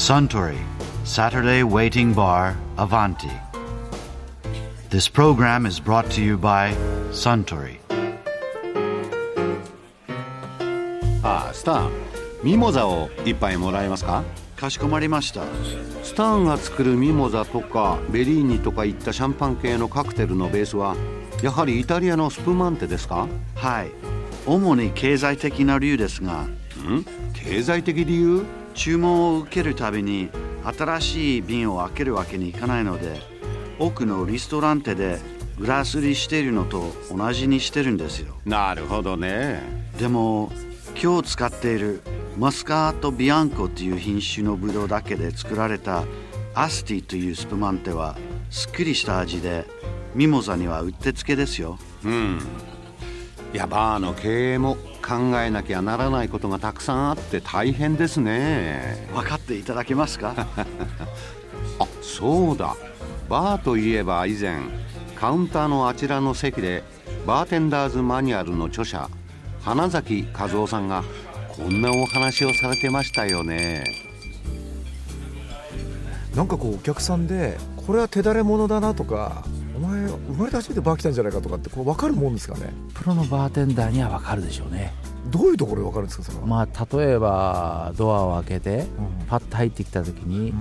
Suntory Saturday Waiting Bar Avanti. This program is brought to you by Suntory. ああスタンミモザを一杯もらえますかかしこまりました。スタンが作るミモザとかベリーニとかいったシャンパン系のカクテルのベースはやはりイタリアのスプマンテですかはい。主に経済的な理由ですが、ん経済的理由注文を受けるたびに新しい瓶を開けるわけにいかないので、多くのリストランテでグラス売りしているのと同じにしてるんですよ。なるほどね。でも今日使っているマスカート・ビアンコという品種のブドウだけで作られたアスティというスプマンテはすっきりした味でミモザにはうってつけですよ。うん。いやバーの経営も考えなきゃならないことがたくさんあって大変ですね。分かっていただけますか？あそうだ。バーといえば以前カウンターのあちらの席でバーテンダーズマニュアルの著者花崎和夫さんがこんなお話をされてましたよね。なんかこうお客さんでこれは手だれ物だなとかお前生まれて初めてバー来たんじゃないかとかってこう分かるもんですかね。プロのバーテンダーには分かるでしょうねどういうところで分かるんですかそれは、まあ例えばドアを開けてパッと入ってきた時に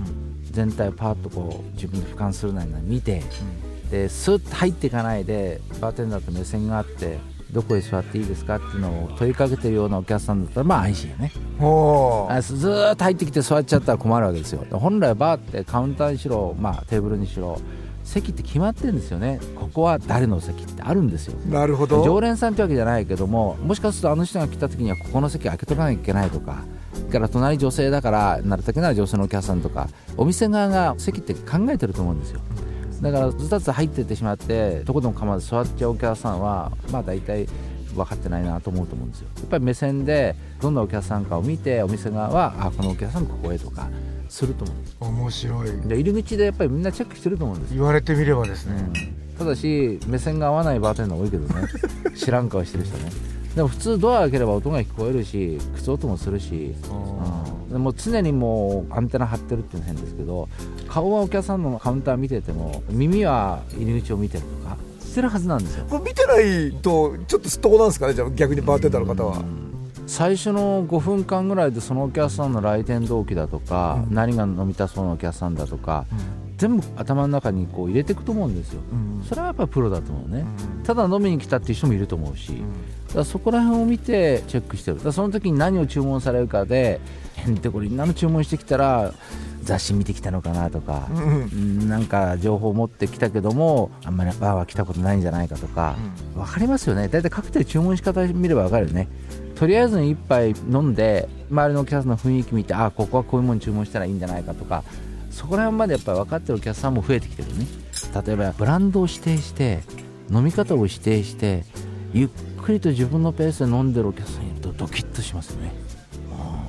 全体をパッとこう自分で俯瞰するなり見てでスッと入っていかないでバーテンダーと目線があってどこへ座っていいですかっていうのを問いかけてるようなお客さんだったらまあ安心よね。ずーっと入ってきて座っちゃったら困るわけですよ。本来バーってカウンターにしろ、まあ、テーブルにしろ席って決まってるんですよね。ここは誰の席ってあるんですよ。なるほど。常連さんってわけじゃないけどももしかするとあの人が来た時にはここの席開けとかなきゃいけないとかそれから隣女性だからなるだけなら女性のお客さんとかお店側が席って考えてると思うんですよ。だからずたずた入ってってしまってどこでも構わず座っちゃうお客さんはまあ大体分かってないなと思うと思うんですよ。やっぱり目線でどんなお客さんかを見てお店側はあこのお客さんここへとかすると思うんです面白い。で入り口でやっぱりみんなチェックしてると思うんですよ。言われてみればですね、ただし目線が合わないバーテンダー多いけどね。知らん顔してる人ね。でも普通ドア開ければ音が聞こえるし靴音もするし、うん、でも常にもうアンテナ張ってるっていうのは変ですけど顔はお客さんのカウンター見てても耳は入り口を見てるとかしてるはずなんですよ。これ見てないとちょっとすっとこなんですかね？じゃあ逆にバーテンダーの方は、最初の5分間ぐらいでそのお客さんの来店動機だとか、うん。何が飲みたそうなお客さんだとか、全部頭の中にこう入れていくと思うんですよ、うん。それはやっぱりプロだと思うね、うん。ただ飲みに来たっていう人もいると思うし、だそこら辺を見てチェックしてる。だその時に何を注文されるかで へんてこりんなの注文してきたら雑誌見てきたのかなとか、うん。うんなんか情報を持ってきたけどもあんまりバーは来たことないんじゃないかとか、分かりますよね。大体カクテル注文し方見れば分かるよね。とりあえず一杯飲んで周りのお客さんの雰囲気見てあここはこういうもの注文したらいいんじゃないかとかそこら辺までやっぱり分かってるお客さんも増えてきてるね。例えばブランドを指定して飲み方を指定してゆっくりと自分のペースで飲んでるお客さんいるとドキッとしますよね。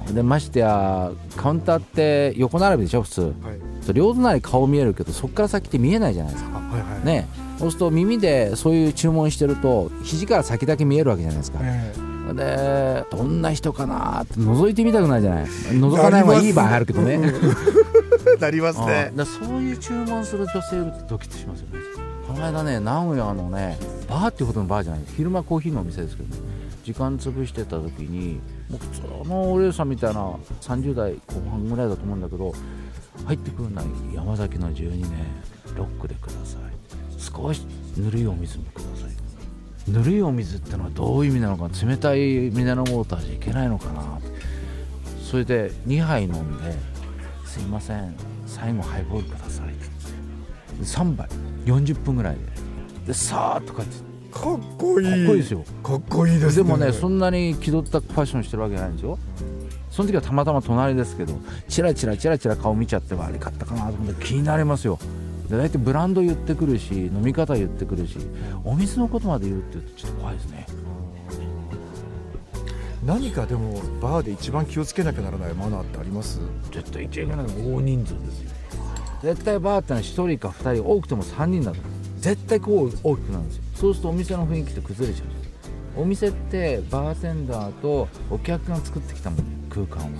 うん。でましてやカウンターって横並びでしょ普通。はい。両隣顔見えるけどそこから先って見えないじゃないですか。あはいはい。ね。そうすると耳でそういう注文してると肘から先だけ見えるわけじゃないですか。えでどんな人かなって覗いてみたくないじゃない。覗かない方がいい場合あるけどね。え なりますうんねだそういう注文する女性いるとドキッとしますよね。この間ね名古屋のねバーっていうほどのバーじゃない昼間コーヒーのお店ですけどね時間潰してた時にもう普通のお姉さんみたいな30代後半ぐらいだと思うんだけど入ってくるのは山崎の12年ロックでください。少しぬるいお水もください。ぬるいお水ってのはどういう意味なのか冷たいミネラルウォーターじゃいけないのかな。それで2杯飲んで「すいません。最後ハイボールください」で3杯40分ぐらいで。でさーっと帰って。かっこいい。かっこいいですよ。かっこいいですね。でもねそんなに気取ったファッションしてるわけじゃないんですよ。その時はたまたま隣ですけどチラチラチラチラ顔見ちゃって悪かったかなと思って気になりますよ。で大体ブランド言ってくるし飲み方言ってくるしお水のことまで言うって言うとちょっと怖いですね何かでもバーで一番気をつけなきゃならないマナーってあります？絶対言っちゃいけないのは大人数ですよ。絶対バーってのは1人か2人多くても3人だと。絶対こう大きくなるんですよ。そうするとお店の雰囲気って崩れちゃう。んですよお店ってバーテンダーとお客が作ってきたもん空間は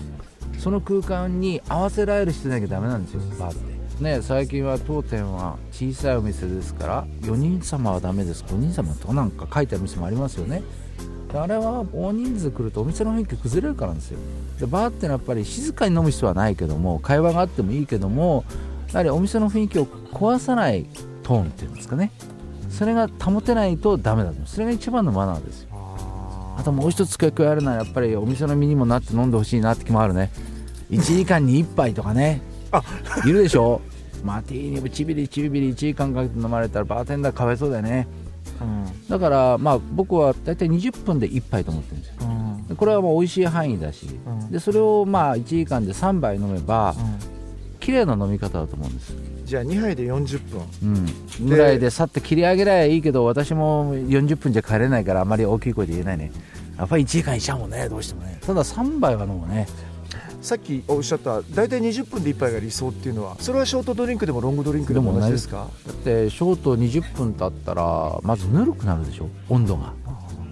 その空間に合わせられる人なきゃダメなんですよ。バーって。ね最近は当店は小さいお店ですから4人様はダメです。5人様とかなんか書いてある店もありますよねあれは大人数来るとお店の雰囲気崩れるからなんですよ。でバーってのはやっぱり静かに飲む必要はないけども会話があってもいいけどもやはりお店の雰囲気を壊さないトーンっていうんですかね。それが保てないとダメだとそれが一番のマナーですよ。あともう一つ付け加えるのはやっぱりお店の身にもなって飲んでほしいなって気もあるね。1時間に1杯とかね。いるでしょ。マティーニチビリチビリ1時間かけて飲まれたらバーテンダーかわいそうだよね、うん、だからまあ僕は大体20分で1杯と思ってるんですよ、うん、これはもう美味しい範囲だし、うん、でそれをまあ1時間で3杯飲めば、うん、綺麗な飲み方だと思うんです。じゃあ2杯で40分、うん、ぐらいでさって切り上げりゃいいけど私も40分じゃ帰れないからあまり大きい声で言えないね。やっぱり1時間いちゃうもんね。どうしてもね。ただ3杯は飲むねさっきおっしゃった大体20分で1杯が理想っていうのはそれはショートドリンクでもロングドリンクでも同じですか？だってショート20分経ったらまずぬるくなるでしょ温度が。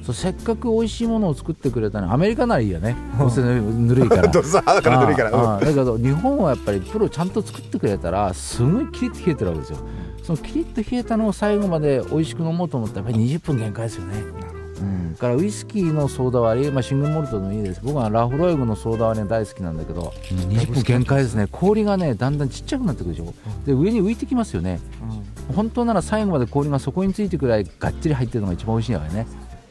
そうせっかく美味しいものを作ってくれたのにアメリカならいいよね。どうせぬるいから。だけど日本はやっぱりプロちゃんと作ってくれたらすごいキリッと冷えてるわけですよ。そのキリッと冷えたのを最後まで美味しく飲もうと思ったらやっぱり20分限界ですよねうん、からウイスキーのソーダ割り、まあ、シングルモルトでもいいです。僕はラフロイグのソーダ割り大好きなんだけど、うん、20分限界ですね。氷がねだんだんちっちゃくなってくるでしょ、で上に浮いてきますよね、うん、本当なら最後まで氷が底についてくらいがっちり入ってるのが一番美味しいわけね。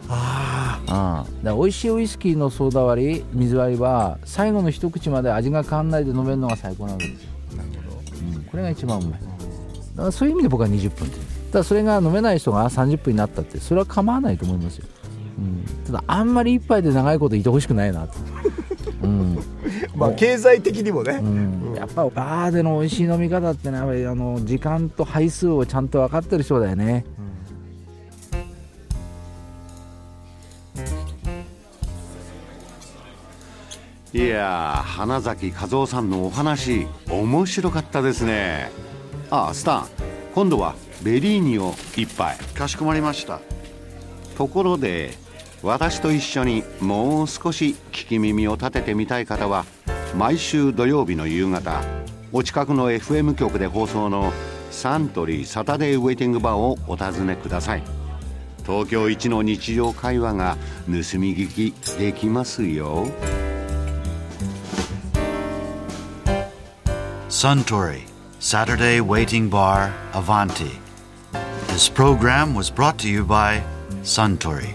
ああ、うん、だ美味しいウイスキーのソーダ割り水割りは最後の一口まで味が変わらないで飲めるのが最高なわけですよ。なるほど、うん、これが一番うまい。だからそういう意味で僕は20分ただそれが飲めない人が30分になったってそれは構わないと思いますよ。うん、ただあんまり一杯で長いこといてほしくないな。と、うん、まあ経済的にもね、うん、やっぱバーでの美味しい飲み方ってのはあの時間と配数をちゃんと分かってる人だよね、いや花崎和夫さんのお話面白かったですね。ああスタン今度はベリーニを一杯。かしこまりました。ところで私と一緒にもう少し聞き耳を立ててみたい方は毎週土曜日の夕方お近くの FM 局で放送のサントリーサタデーウェイティングバーをお尋ねください。東京一の日常会話が盗み聞きできますよ。Suntory Saturday Waiting Bar Avanti This program was brought to you by Suntory